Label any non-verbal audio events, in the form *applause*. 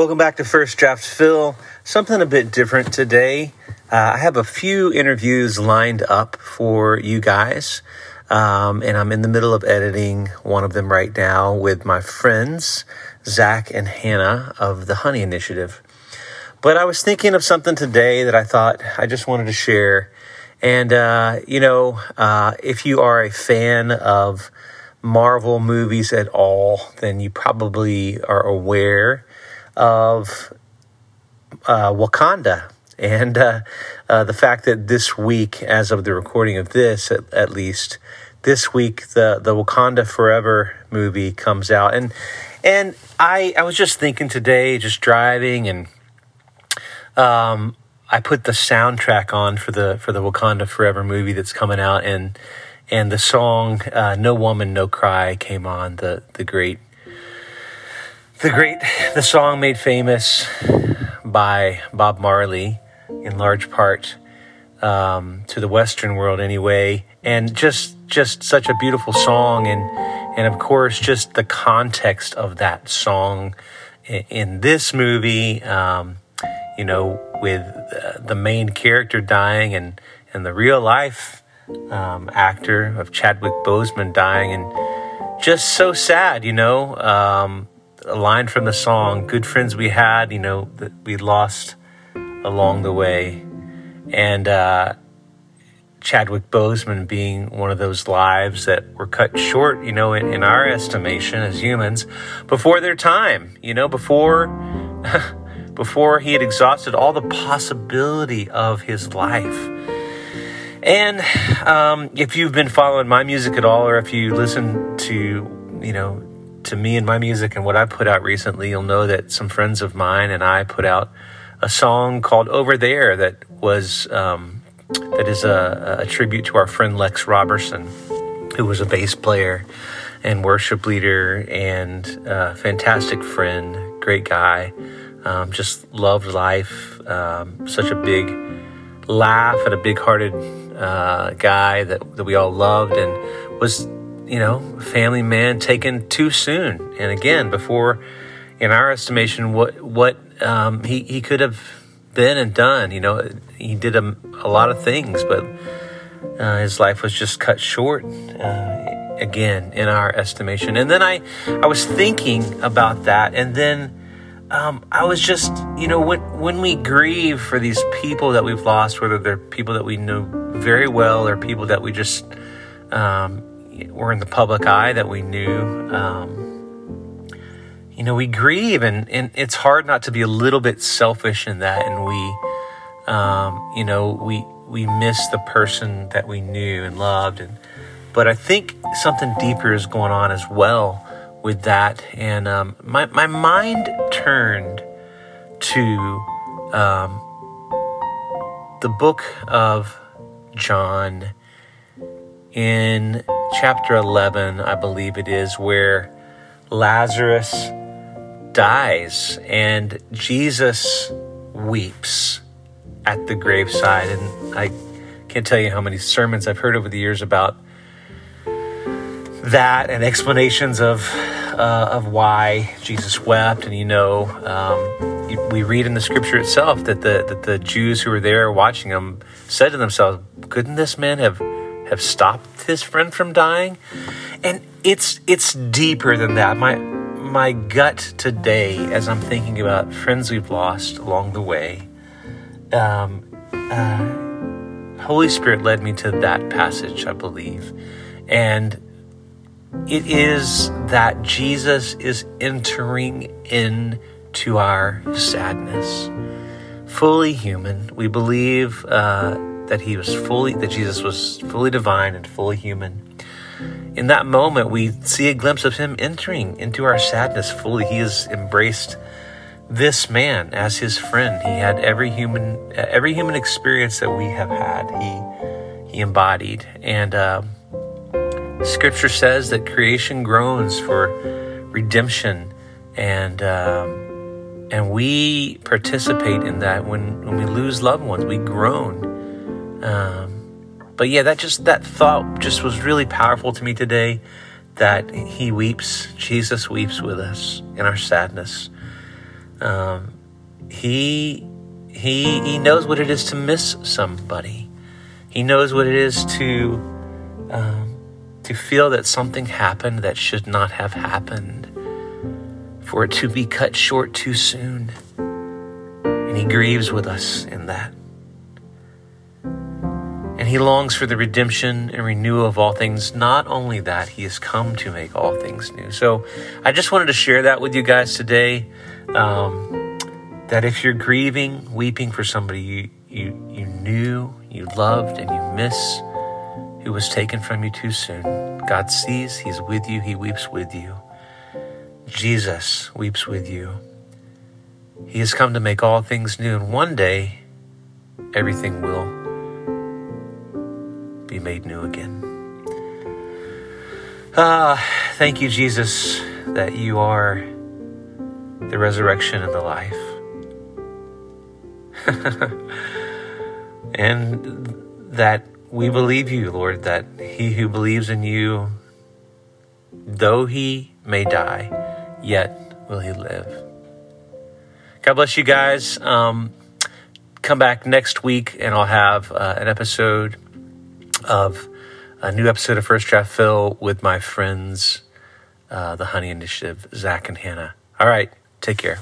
Welcome back to First Draft Phil. Something a bit different today. Uh, I have a few interviews lined up for you guys, um, and I'm in the middle of editing one of them right now with my friends, Zach and Hannah of the Honey Initiative. But I was thinking of something today that I thought I just wanted to share. And, uh, you know, uh, if you are a fan of Marvel movies at all, then you probably are aware of uh, Wakanda. And uh, uh, the fact that this week, as of the recording of this, at, at, least this week, the the Wakanda Forever movie comes out, and and I I was just thinking today, just driving, and um, I put the soundtrack on for the for the Wakanda Forever movie that's coming out, and and the song uh, "No Woman No Cry" came on the the great the great the song made famous by Bob Marley in large part um, to the Western world anyway, and just just such a beautiful song, and and of course just the context of that song in, in this movie, um, you know, with uh, the main character dying and and the real life um, actor of Chadwick Boseman dying, and just so sad, you know. Um, a line from the song, "Good friends we had," you know, that we lost along the way, and uh, Chadwick Boseman being one of those lives that were cut short, you know, in, in our estimation as humans, before their time, you know, before. *laughs* before he had exhausted all the possibility of his life. And um, if you've been following my music at all, or if you listen to, you know, to me and my music and what I put out recently, you'll know that some friends of mine and I put out a song called "Over There" that was um, that is a, a, tribute to our friend Lex Robertson, who was a bass player and worship leader and fantastic friend, great guy, um, just loved life, um, such a big laugh and a big-hearted uh, guy that that we all loved and was you know, family man taken too soon. And again, before, in our estimation, what what um, he he could have been and done. You know, he did a, a lot of things, but uh, his life was just cut short. Uh, again, in our estimation. And then I I was thinking about that, and then. Um, I was just, you know, when when we grieve for these people that we've lost, whether they're people that we know very well or people that we just um, were in the public eye that we knew. Um, you know, we grieve, and, and it's hard not to be a little bit selfish in that. And we, um, you know, we we miss the person that we knew and loved. And but I think something deeper is going on as well with that. And um, my my mind turned to um, the book of John in chapter 11, I believe it is, where Lazarus dies and Jesus weeps at the graveside. And I can't tell you how many sermons I've heard over the years about that and explanations of uh, of why Jesus wept. And you know, um, we read in the scripture itself that the that the Jews who were there watching him said to themselves, "Couldn't this man have?" Have stopped his friend from dying. And it's it's deeper than that. My my gut today, as I'm thinking about friends we've lost along the way, um, uh, Holy Spirit led me to that passage, I believe, and it is that Jesus is entering into our sadness, fully human. We believe. Uh, that he was fully, that Jesus was fully divine and fully human. In that moment, we see a glimpse of him entering into our sadness fully. He has embraced this man as his friend. He had every human, every human experience that we have had. He, he embodied, and uh, Scripture says that creation groans for redemption, and um, and we participate in that when when we lose loved ones. We groan um, but yeah, that just that thought just was really powerful to me today. That He weeps, Jesus weeps with us in our sadness. Um, he he he knows what it is to miss somebody. He knows what it is to um, to feel that something happened that should not have happened, for it to be cut short too soon. And he grieves with us in that. And he longs for the redemption and renewal of all things. Not only that, he has come to make all things new. So I just wanted to share that with you guys today. Um, that if you're grieving, weeping for somebody you, you, you knew, you loved, and you miss, who was taken from you too soon, God sees, He's with you, He weeps with you. Jesus weeps with you. He has come to make all things new, and one day everything will made new again. Ah, thank you, Jesus, that you are the resurrection and the life. *laughs* and that we believe you, Lord, that he who believes in you, though he may die, yet will he live. God bless you guys. Um, come back next week and I'll have uh, an episode of a new episode of First Draft Phil with my friends, uh, the Honey Initiative, Zach and Hannah. All right, take care.